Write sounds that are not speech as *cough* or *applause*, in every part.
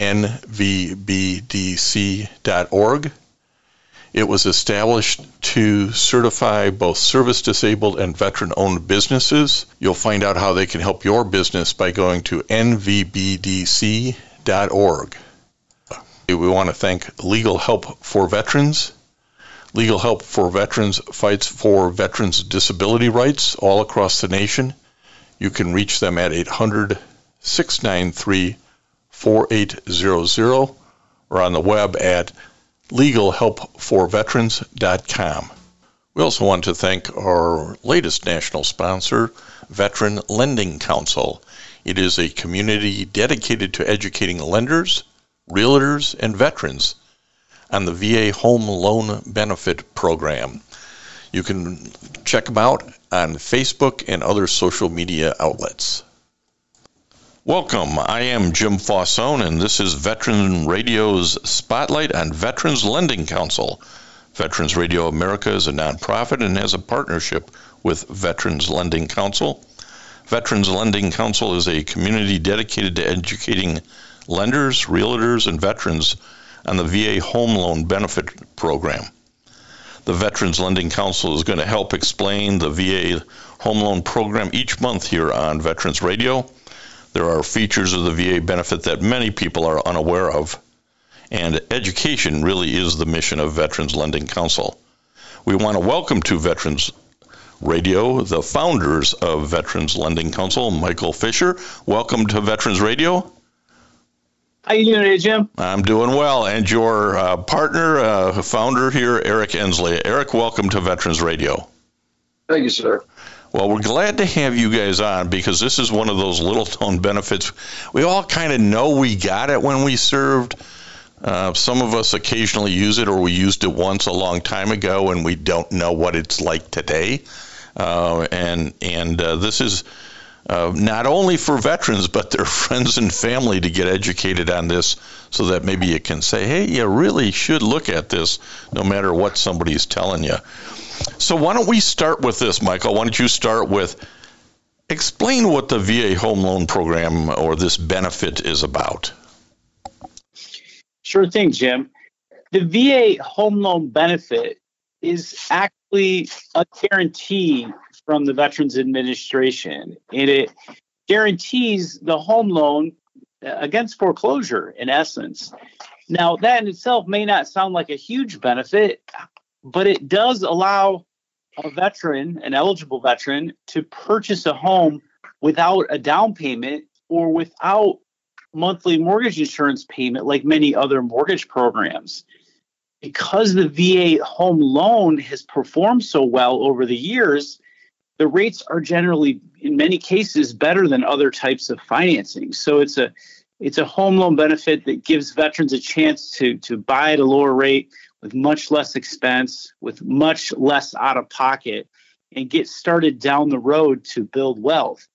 nvbdc.org. It was established to certify both service disabled and veteran owned businesses. You'll find out how they can help your business by going to nvbdc.org. We want to thank Legal Help for Veterans. Legal Help for Veterans fights for veterans' disability rights all across the nation. You can reach them at 800 693 4800 or on the web at legalhelpforveterans.com. We also want to thank our latest national sponsor, Veteran Lending Council. It is a community dedicated to educating lenders, realtors, and veterans on the VA Home Loan Benefit Program. You can check them out on Facebook and other social media outlets. Welcome. I am Jim Fausone, and this is Veteran Radio's Spotlight on Veterans Lending Council. Veterans Radio America is a nonprofit and has a partnership with Veterans Lending Council. Veterans Lending Council is a community dedicated to educating lenders, realtors, and veterans on the VA Home Loan Benefit Program. The Veterans Lending Council is going to help explain the VA Home Loan Program each month here on Veterans Radio. There are features of the VA benefit that many people are unaware of, and education really is the mission of Veterans Lending Council. We want to welcome to Veterans Radio the founders of Veterans Lending Council, Michael Fischer. Welcome to Veterans Radio. How you doing today, Jim? I'm doing well. And your uh, partner, uh, founder here, Eric Ensley. Eric, welcome to Veterans Radio. Thank you, sir. Well, we're glad to have you guys on because this is one of those little known benefits. We all kind of know we got it when we served. Uh, some of us occasionally use it, or we used it once a long time ago, and we don't know what it's like today. Uh, and and uh, this is uh, not only for veterans but their *laughs* friends and family to get educated on this, so that maybe you can say, "Hey, you really should look at this," no matter what somebody's telling you. So why don't we start with this, Michael? Why don't you start with explain what the VA home loan program or this benefit is about? Sure thing, Jim. The VA home loan benefit is actually a guarantee from the Veterans Administration, and it guarantees the home loan uh, against foreclosure, in essence. Now, that in itself may not sound like a huge benefit but it does allow a veteran, an eligible veteran, to purchase a home without a down payment or without monthly mortgage insurance payment like many other mortgage programs. Because the VA home loan has performed so well over the years, the rates are generally in many cases better than other types of financing. So it's a it's a home loan benefit that gives veterans a chance to to buy at a lower rate with much less expense, with much less out of pocket, and get started down the road to build wealth.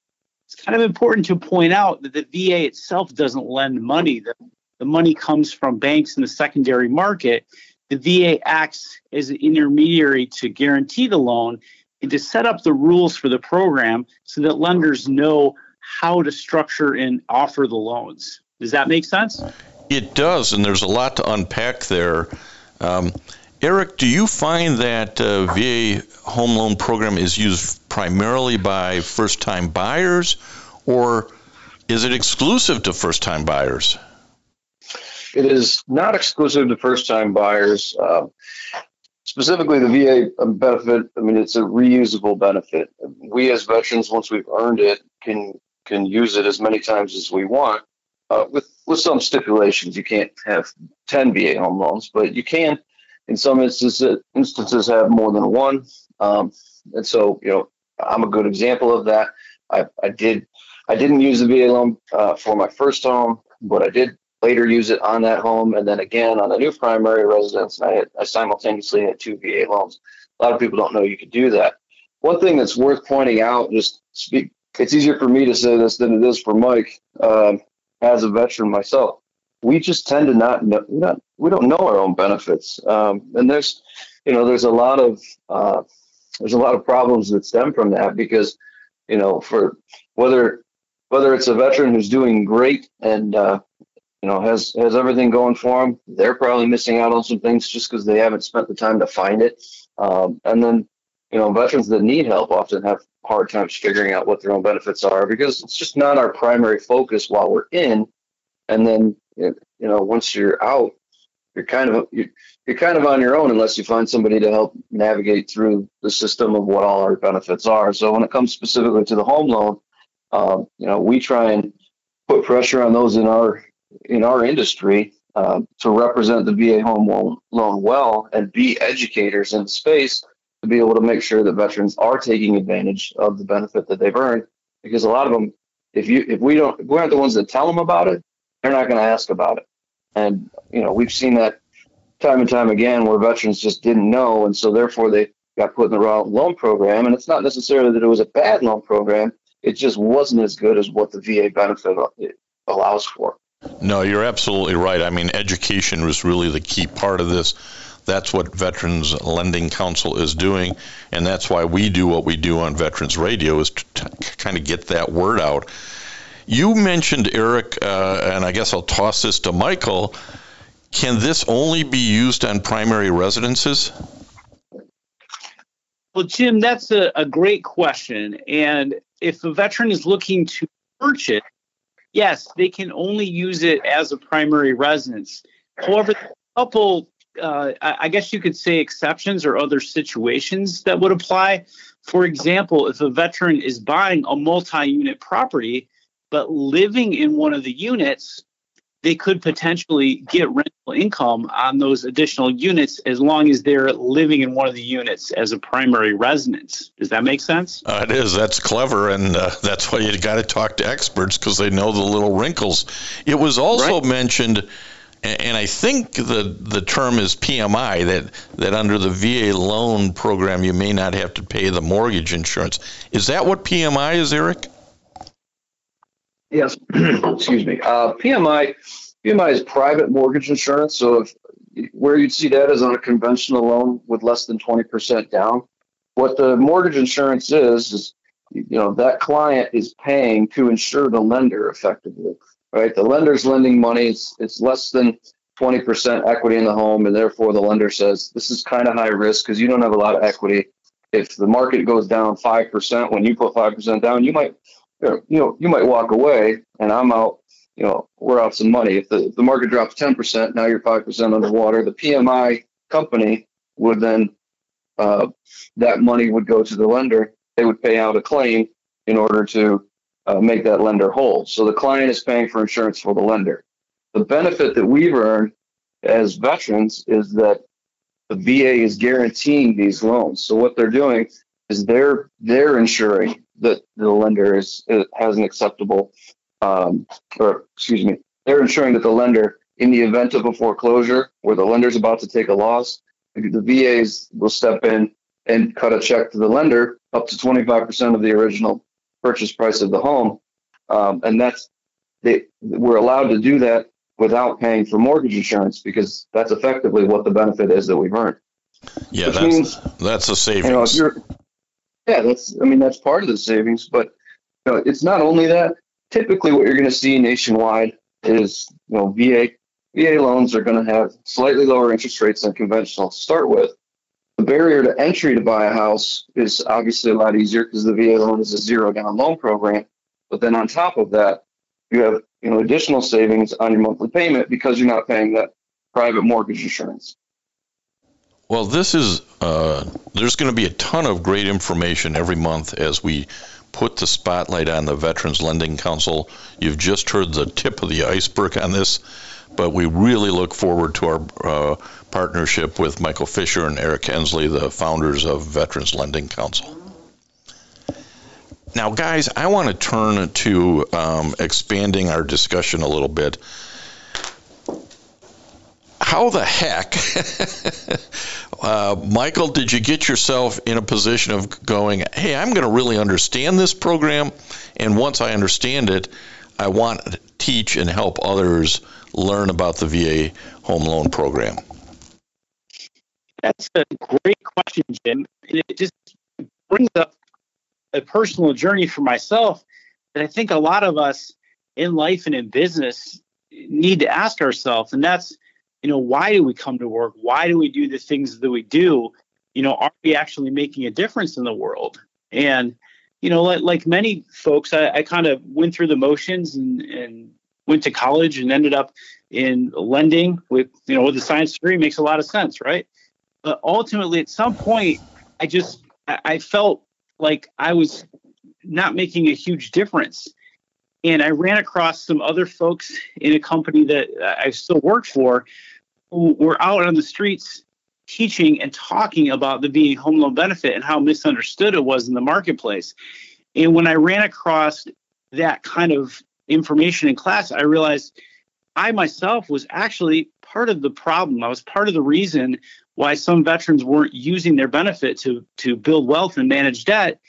It's kind of important to point out that the VA itself doesn't lend money. The, the money comes from banks in the secondary market. The VA acts as an intermediary to guarantee the loan and to set up the rules for the program so that lenders know how to structure and offer the loans. Does that make sense? It does, and there's a lot to unpack there. Um, Eric, do you find that uh, VA home loan program is used primarily by first time buyers, or is it exclusive to first time buyers? it is not exclusive to first-time buyers. Uh, specifically, the VA benefit. I mean, it's a reusable benefit. We as veterans, once we've earned it, can can use it as many times as we want, uh, with with some stipulations. You can't have ten VA home loans, but you can, in some instances, instances have more than one. Um, and so, you know, I'm a good example of that. I, I did I didn't use the VA loan uh, for my first home, but I did later use it on that home, and then again on a new primary residence. I, had, I simultaneously had two VA loans. A lot of people don't know you could do that. One thing that's worth pointing out, just speak, it's easier for me to say this than it is for Mike, um, as a veteran myself. We just tend to not know, not, we don't know our own benefits, um, and there's, you know, there's a lot of uh, there's a lot of problems that stem from that because, you know, for whether whether it's a veteran who's doing great and uh, you know has has everything going for them, they're probably missing out on some things just because they haven't spent the time to find it. Um, and then you know veterans that need help often have hard times figuring out what their own benefits are because it's just not our primary focus while we're in. And then you know once you're out, you're kind of you're, you're kind of on your own unless you find somebody to help navigate through the system of what all our benefits are. So when it comes specifically to the home loan, um, you know, we try and put pressure on those in our in our industry uh, to represent the VA home loan, loan well and be educators in the space to be able to make sure that veterans are taking advantage of the benefit that they've earned. Because a lot of them, if you if we don't if we aren't the ones that tell them about it, they're not going to ask about it. And you know, we've seen that time and time again where veterans just didn't know, and so therefore they got put in the wrong loan program. And it's not necessarily that it was a bad loan program; it just wasn't as good as what the VA benefit allows for. No, you're absolutely right. I mean, education was really the key part of this. That's what Veterans Lending Council is doing, and that's why we do what we do on Veterans Radio is to t- kind of get that word out. You mentioned Eric, uh, and I guess I'll toss this to Michael. Can this only be used on primary residences? Well, Jim, that's a, a great question. And if a veteran is looking to purchase, yes, they can only use it as a primary residence. However, a couple, uh, I guess you could say exceptions or other situations that would apply. For example, if a veteran is buying a multi unit property, but living in one of the units, they could potentially get rental income on those additional units as long as they're living in one of the units as a primary residence. Does that make sense? Uh, it is. That's clever, and uh, *laughs* that's why you got to talk to experts because they know the little wrinkles. It was also right. mentioned, and I think the the term is PMI that that under the VA loan program you may not have to pay the mortgage insurance. Is that what PMI is, Eric? Yes, *clears throat* excuse me. Uh, PMI, PMI is private mortgage insurance. So if where you'd see that is on a conventional loan with less than 20% down. What the mortgage insurance is is you know that client is paying to insure the lender effectively, right? The lender's lending money. It's it's less than 20% equity in the home, and therefore the lender says this is kind of high risk because you don't have a lot of equity. If the market goes down five percent when you put five percent down, you might you know, you might walk away and I'm out, you know, we're out some money. If the, if the market drops 10%, now you're 5% underwater. The PMI company would then, uh, that money would go to the lender. They would pay out a claim in order to uh, make that lender whole. So the client is paying for insurance for the lender. The benefit that we've earned as veterans is that the VA is guaranteeing these loans. So what they're doing is they're they're ensuring that the lender is has an acceptable, um, or excuse me, they're ensuring that the lender, in the event of a foreclosure where the lender's about to take a loss, the VAs will step in and cut a check to the lender up to 25% of the original purchase price of the home, um, and that's they we're allowed to do that without paying for mortgage insurance because that's effectively what the benefit is that we've earned. Yeah, Which that's means, that's a savings. You know, yeah, that's I mean that's part of the savings, but you know, it's not only that. Typically, what you're going to see nationwide is you know VA VA loans are going to have slightly lower interest rates than conventional to start with. The barrier to entry to buy a house is obviously a lot easier because the VA loan is a zero down loan program. But then on top of that, you have you know additional savings on your monthly payment because you're not paying that private mortgage insurance. Well, this is uh, there's going to be a ton of great information every month as we put the spotlight on the Veterans Lending Council. You've just heard the tip of the iceberg on this, but we really look forward to our uh, partnership with Michael Fischer and Eric Ensley, the founders of Veterans Lending Council. Now, guys, I want to turn to um, expanding our discussion a little bit. How the heck, *laughs* uh, Michael, did you get yourself in a position of going, hey, I'm going to really understand this program, and once I understand it, I want to teach and help others learn about the VA home loan program? That's a great question, Jim. And it just brings up a personal journey for myself that I think a lot of us in life and in business need to ask ourselves. And that's, you know, why do we come to work? Why do we do the things that we do? You know, are we actually making a difference in the world? And, you know, like, like many folks, I, I kind of went through the motions and, and went to college and ended up in lending with, you know, with a science degree makes a lot of sense, right? But ultimately, at some point, I just I felt like I was not making a huge difference. And I ran across some other folks in a company that I still work for who were out on the streets teaching and talking about the VA home loan benefit and how misunderstood it was in the marketplace. And when I ran across that kind of information in class, I realized I myself was actually part of the problem. I was part of the reason why some veterans weren't using their benefit to to build wealth and manage debt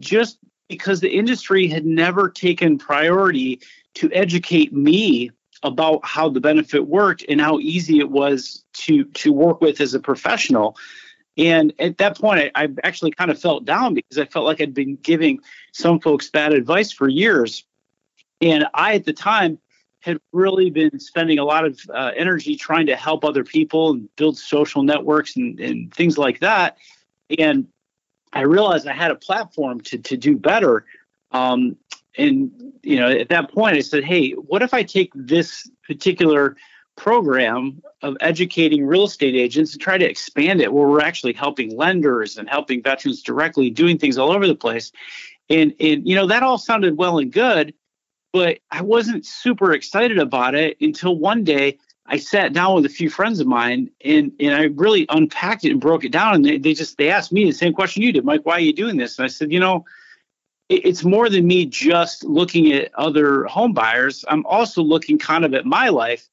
just because the industry had never taken priority to educate me about how the benefit worked and how easy it was to to work with as a professional. And at that point I, I actually kind of felt down because i felt like i'd been giving some folks bad advice for years. And i at the time had really been spending a lot of uh, energy trying to help other people and build social networks and, and things like that. And I realized I had a platform to, to do better. Um, and, you know, at that point, I said, hey, what if I take this particular program of educating real estate agents and try to expand it where we're actually helping lenders and helping veterans directly, doing things all over the place? And, and you know, that all sounded well and good but I wasn't super excited about it until one day I sat down with a few friends of mine and and I really unpacked it and broke it down. And they, they just they asked me the same question you did, Mike, why are you doing this? And I said, you know, it, it's more than me just looking at other home buyers. I'm also looking kind of at my life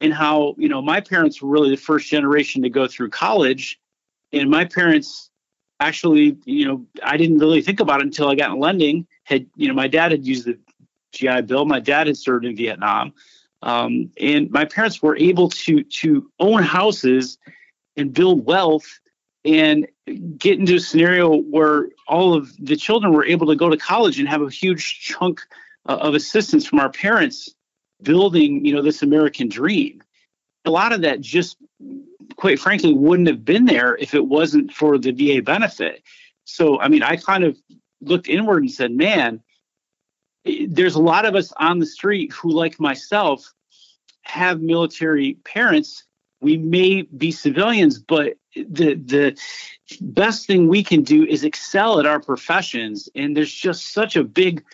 and how, you know, my parents were really the first generation to go through college. And my parents actually, you know, I didn't really think about it until I got in lending. Had, you know, my dad had used the GI Bill. My dad had served in Vietnam, um, and my parents were able to to own houses and build wealth and get into a scenario where all of the children were able to go to college and have a huge chunk uh, of assistance from our parents building you know this american dream. A lot of that just quite frankly wouldn't have been there if it wasn't for the va benefit. So i mean i kind of looked inward and said man there's a lot of us on the street who, like myself, have military parents. We may be civilians, but the the best thing we can do is excel at our professions. And there's just such a big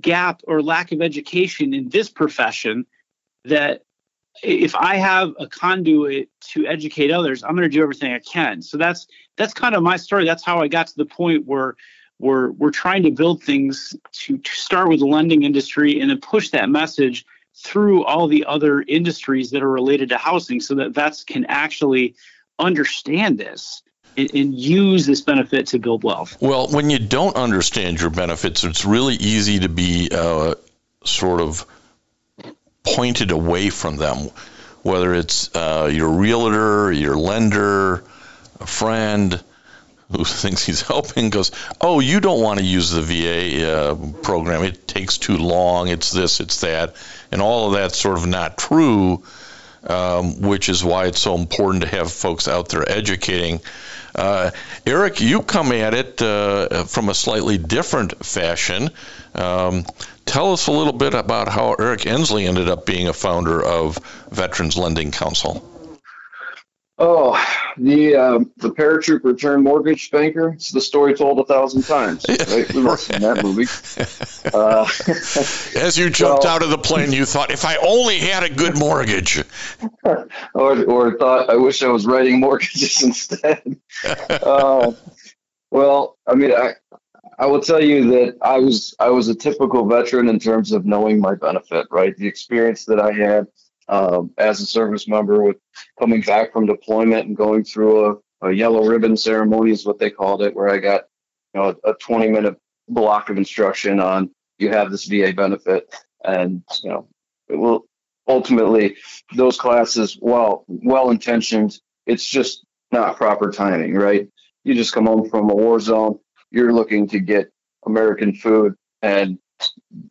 gap or lack of education in this profession that if I have a conduit to educate others, I'm going to do everything I can. So that's that's kind of my story. That's how I got to the point where we're we're trying to build things to, to start with the lending industry and then push that message through all the other industries that are related to housing so that vets can actually understand this and, use this benefit to build wealth. Well, when you don't understand your benefits, it's really easy to be uh, sort of pointed away from them, whether it's uh, your realtor, your lender, a friend who *laughs* thinks he's helping goes, "Oh, you don't want to use the VA uh, program. It takes too long. It's this, it's that, and all of that's sort of not true." Um, which is why it's so important to have folks out there educating. Uh, Eric, you come at it uh, from a slightly different fashion. Um, tell us a little bit about how Eric Ensley ended up being a founder of Veterans Lending Council. Oh, the uh, the paratrooper turned mortgage banker. It's the story told a thousand times. *laughs* Right? We've all seen that movie. *laughs* Uh, *laughs* As you jumped well, out of the plane, you thought, if I only had a good mortgage. or, or thought, I wish I was writing mortgages instead. uh, well, I mean, I, I will tell you that I was I was a typical veteran in terms of knowing my benefit. Right, the experience that I had um, as a service member with coming back from deployment and going through a, a yellow ribbon ceremony is what they called it, where I got you know a, a 20 minute block of instruction on you have this VA benefit, and you know it will ultimately those classes, while well intentioned, it's just not proper timing, right? You just come home from a war zone, you're looking to get American food and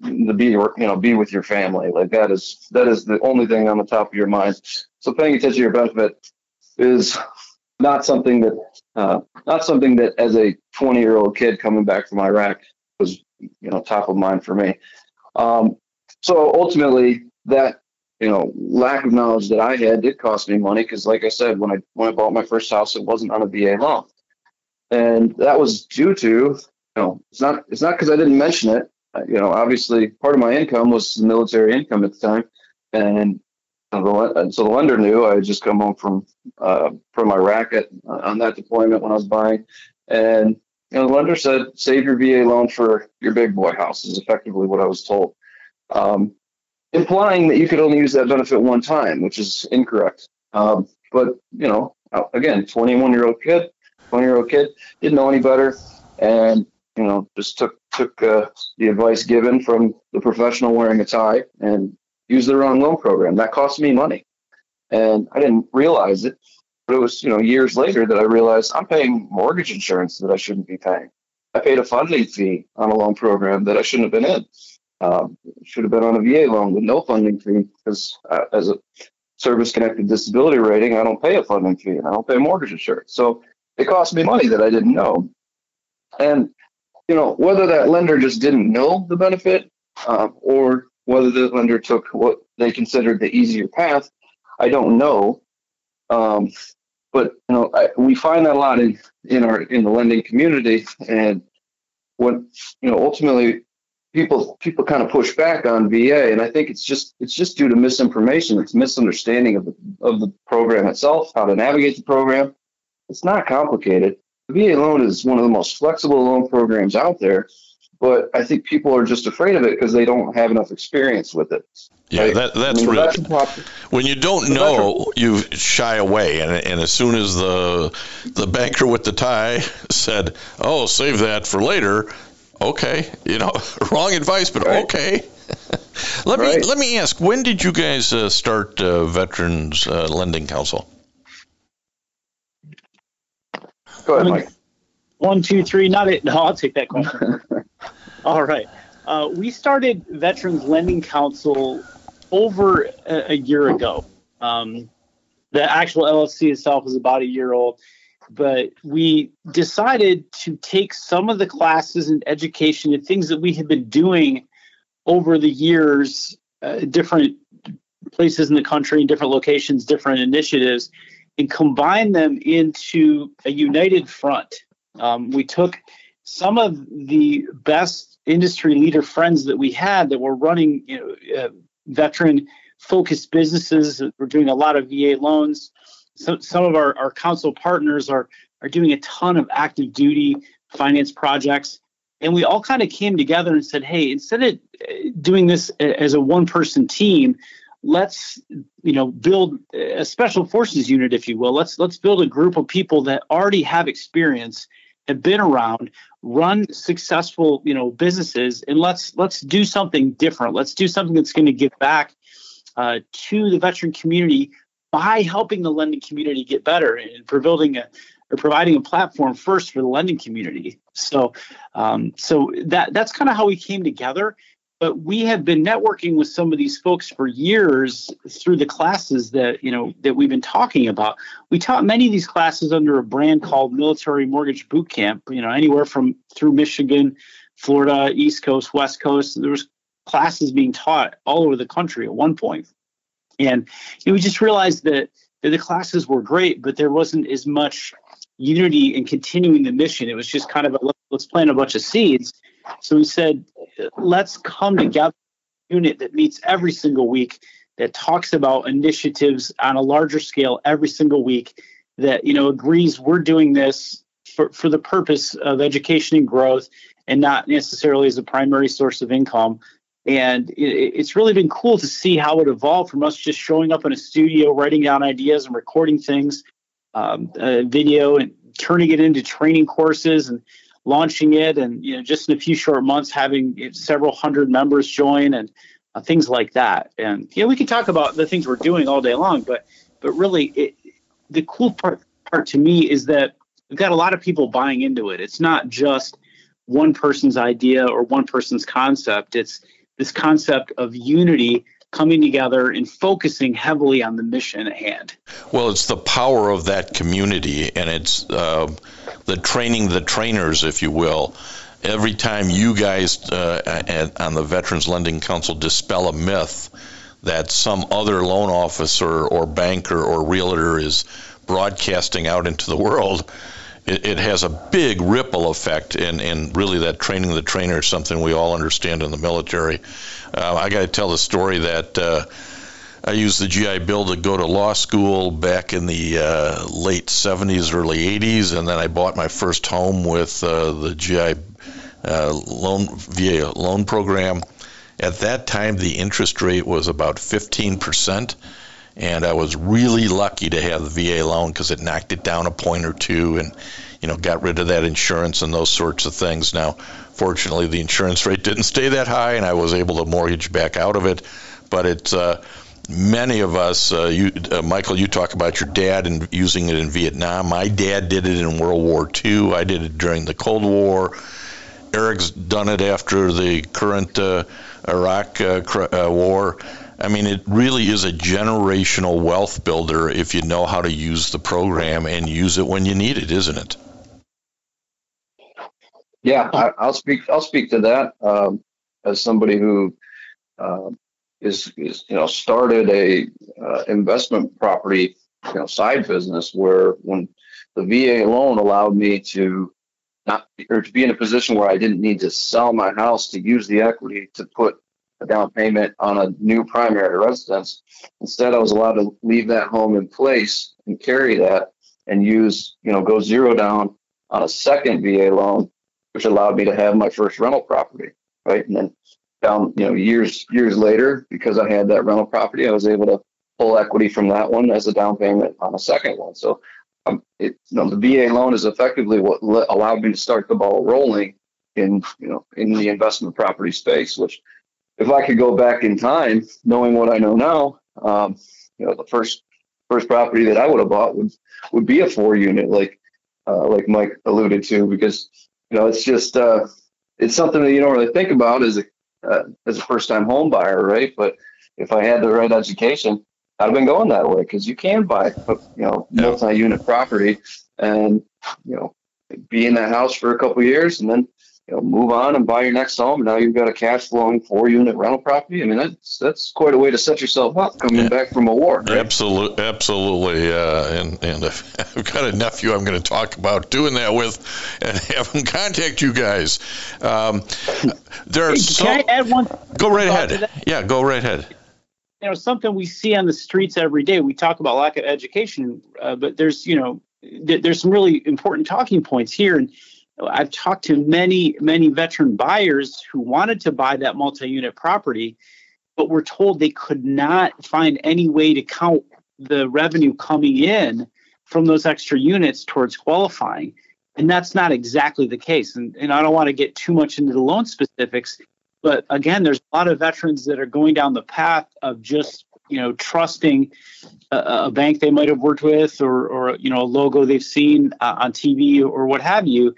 the be you know be with your family. Like that is that is the only thing on the top of your mind. So paying attention to your benefit is not something that uh, not something that as a 20 year old kid coming back from iraq was you know top of mind for me. Um, so ultimately that you know lack of knowledge that i had did cost me money because like i said when i when i bought my first house it wasn't on a va loan. And that was due to you know it's not it's not because i didn't mention it you know, obviously part of my income was military income at the time, and the, so the lender knew. I had just come home from uh, from Iraq at, on that deployment when I was buying, and you know, the lender said save your VA loan for your big boy house is effectively what I was told, um, implying that you could only use that benefit one time, which is incorrect. Um, but you know, again, 21 year old kid, 20 year old kid didn't know any better, and you know, just took took uh, the advice given from the professional wearing a tie and used the wrong loan program. That cost me money, and I didn't realize it. But it was you know years later that I realized I'm paying mortgage insurance that I shouldn't be paying. I paid a funding fee on a loan program that I shouldn't have been in. Um, should have been on a VA loan with no funding fee because uh, as a service connected disability rating, I don't pay a funding fee and I don't pay mortgage insurance. So it cost me money that I didn't know. And you know, whether that lender just didn't know the benefit uh, or whether the lender took what they considered the easier path, I don't know. Um, but you know, I, we find that a lot in in our in the lending community, and what you know, ultimately, people people kind of push back on VA, and I think it's just it's just due to misinformation. It's misunderstanding of the of the program itself, how to navigate the program. It's not complicated. VA loan is one of the most flexible loan programs out there, but I think people are just afraid of it because they don't have enough experience with it. Yeah, that, that's I mean, really pop- when you don't know, you shy away, and, and as soon as the the banker with the tie *laughs* said, "Oh, save that for later," okay, you know, *laughs* wrong advice, but right. okay. *laughs* let right. me let me ask, when did you guys uh, start uh, Veterans uh, Lending Council? Go ahead, Mike. One, two, three. Not it. No, I'll take that question. *laughs* All right. Uh, we started Veterans Lending Council over a, a year ago. Um, the actual LLC itself is about a year old, but we decided to take some of the classes and education and things that we had been doing over the years, uh, different places in the country, different locations, different initiatives, and combine them into a united front. Um, we took some of the best industry leader friends that we had that were running you know, uh, veteran focused businesses. We're doing a lot of VA loans. So, some of our, our council partners are, are doing a ton of active duty finance projects. And we all kind of came together and said, hey, instead of uh, doing this as a one person team, let's you know build a special forces unit if you will. Let's let's build a group of people that already have experience have been around run successful you know businesses and let's let's do something different. Let's do something that's going to give back uh, to the veteran community by helping the lending community get better and for building a or providing a platform first for the lending community. So um, so that that's kind of how we came together but we have been networking with some of these folks for years through the classes that you know that we've been talking about we taught many of these classes under a brand called military mortgage boot camp you know anywhere from through michigan florida east coast west coast there was classes being taught all over the country at one point. And you know, we just realized that, that the classes were great, but there wasn't as much unity in continuing the mission. It was just kind of a let's plant a bunch of seeds. So we said, let's come together unit that meets every single week that talks about initiatives on a larger scale every single week that you know agrees we're doing this for, for the purpose of education and growth and not necessarily as a primary source of income and it, it's really been cool to see how it evolved from us just showing up in a studio writing down ideas and recording things um, video and turning it into training courses and launching it and you know just in a few short months having several hundred members join and uh, things like that. And you know we can talk about the things we're doing all day long but but really it, the cool part part to me is that we've got a lot of people buying into it. It's not just one person's idea or one person's concept. It's this concept of unity coming together and focusing heavily on the mission at hand. Well, it's the power of that community, and it's uh, the training the trainers, if you will. Every time you guys uh, at, on the Veterans Lending Council dispel a myth that some other loan officer or banker or realtor is broadcasting out into the world, it, it has a big ripple effect, and, really that training the trainer is something we all understand in the military. Uh, I got to tell the story that uh, I used the GI Bill to go to law school back in the uh, late 70s, early 80s, and then I bought my first home with uh, the GI uh, loan VA loan program. At that time, the interest rate was about 15 percent and I was really lucky to have the VA loan because it knocked it down a point or two, and you know got rid of that insurance and those sorts of things. Now, fortunately, the insurance rate didn't stay that high, and I was able to mortgage back out of it. But it's uh, many of us. Uh, you, uh, Michael, you talk about your dad and using it in Vietnam. My dad did it in World War II. I did it during the Cold War. Eric's done it after the current uh, Iraq uh, uh, war I mean, it really is a generational wealth builder if you know how to use the program and use it when you need it, isn't it? Yeah, I, will speak. I'll speak to that um, as somebody who uh, is, is, you know, started a uh, investment property, you know, side business where when the VA loan allowed me to not or to be in a position where I didn't need to sell my house to use the equity to put down payment on a new primary residence. Instead, I was allowed to leave that home in place and carry that and use, you know, go zero down on a second VA loan, which allowed me to have my first rental property, right? And then down, you know, years years later, because I had that rental property, I was able to pull equity from that one as a down payment on a second one. So, um, it, you know, the VA loan is effectively what allowed me to start the ball rolling in, you know, in the investment property space, which if I could go back in time, knowing what I know now, um, you know, the first first property that I would have bought would would be a four unit, like uh, like Mike alluded to, because you know it's just uh, it's something that you don't really think about as a uh, as a first time home buyer, right? But if I had the right education, I'd have been going that way because you can buy you know multi unit property and you know be in that house for a couple years and then you know, move on and buy your next home. Now you've got a cash flowing four unit rental property. I mean, that's that's quite a way to set yourself up coming yeah. back from a war. Right? Absolutely, absolutely. Uh, and and *laughs* I've got a nephew I'm going to talk about doing that with, and have him contact you guys. Um, there are so, Can I add one? Go right ahead. Yeah, go right ahead. You know, something we see on the streets every day. We talk about lack of education, uh, but there's you know, th- there's some really important talking points here and I've talked to many, many veteran buyers who wanted to buy that multi unit property, but were told they could not find any way to count the revenue coming in from those extra units towards qualifying. And that's not exactly the case. And, and I don't want to get too much into the loan specifics, but again, there's a lot of veterans that are going down the path of just you know trusting a, a bank they might have worked with or or you know a logo they've seen uh, on TV or what have you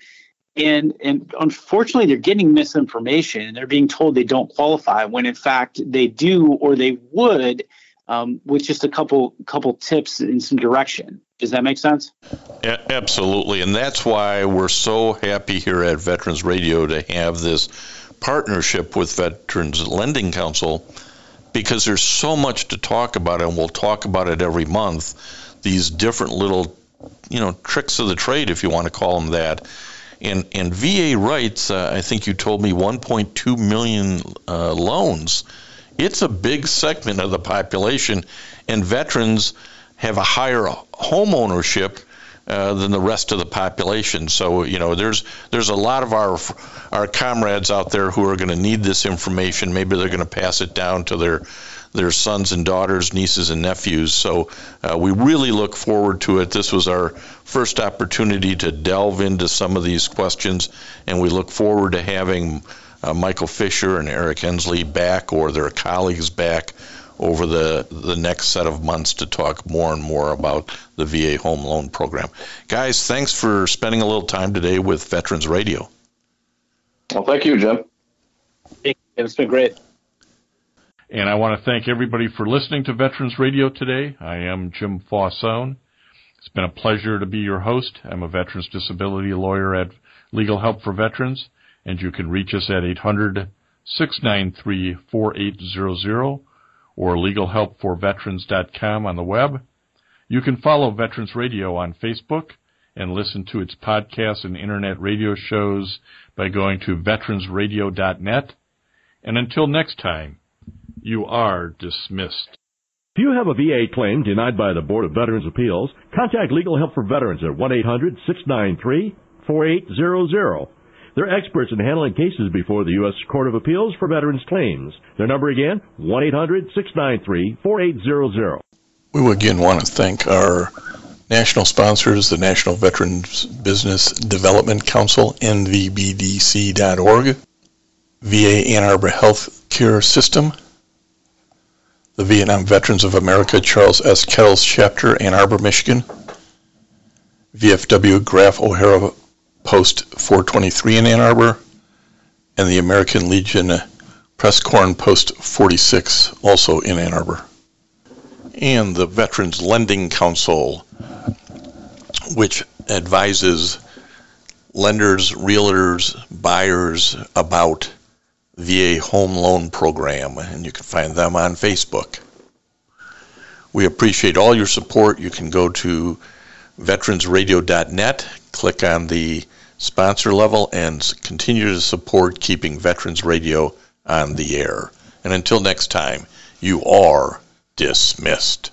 and and unfortunately they're getting misinformation and they're being told they don't qualify when in fact they do or they would um, with just a couple couple tips in some direction does that make sense absolutely and that's why we're so happy here at veterans radio to have this partnership with Veterans Lending Council because there's so much to talk about, and we'll talk about it every month. These different little, you know, tricks of the trade, if you want to call them that. And, and VA writes, uh, I think you told me 1.2 million uh, loans. It's a big segment of the population, and veterans have a higher home ownership uh, than the rest of the population. So you know, there's there's a lot of our our comrades out there who are going to need this information. Maybe they're going to pass it down to their their sons and daughters, nieces and nephews. So uh, we really look forward to it. This was our first opportunity to delve into some of these questions, and we look forward to having uh, Michael Fischer and Eric Ensley back or their colleagues back over the, the next set of months to talk more and more about the VA home loan program. Guys, thanks for spending a little time today with Veterans Radio. Well, thank you, Jim. It's been great. And I want to thank everybody for listening to Veterans Radio today. I am Jim Fausone. It's been a pleasure to be your host. I'm a veterans disability lawyer at Legal Help for Veterans, and you can reach us at 800 693 4800 or legalhelpforveterans.com on the web. You can follow Veterans Radio on Facebook and listen to its podcasts and internet radio shows by going to veteransradio.net. And until next time, you are dismissed. If you have a VA claim denied by the Board of Veterans Appeals, contact Legal Help for Veterans at 1-800-693-4800. They're experts in handling cases before the U.S. Court of Appeals for Veterans Claims. Their number again, 1-800-693-4800. We again want to thank our national sponsors, the National Veterans Business Development Council, nvbdc.org, VA Ann Arbor Health Care System, the Vietnam Veterans of America Charles S. Kettles Chapter, Ann Arbor, Michigan, VFW Graf O'Hara Post 423 in Ann Arbor, and the American Legion uh, Press Corn Post 46, also in Ann Arbor. And the Veterans Lending Council, which advises lenders, realtors, buyers about VA home loan program, and you can find them on Facebook. We appreciate all your support. You can go to veteransradio.net, click on the sponsor level, and continue to support keeping Veterans Radio on the air. And until next time, you are dismissed.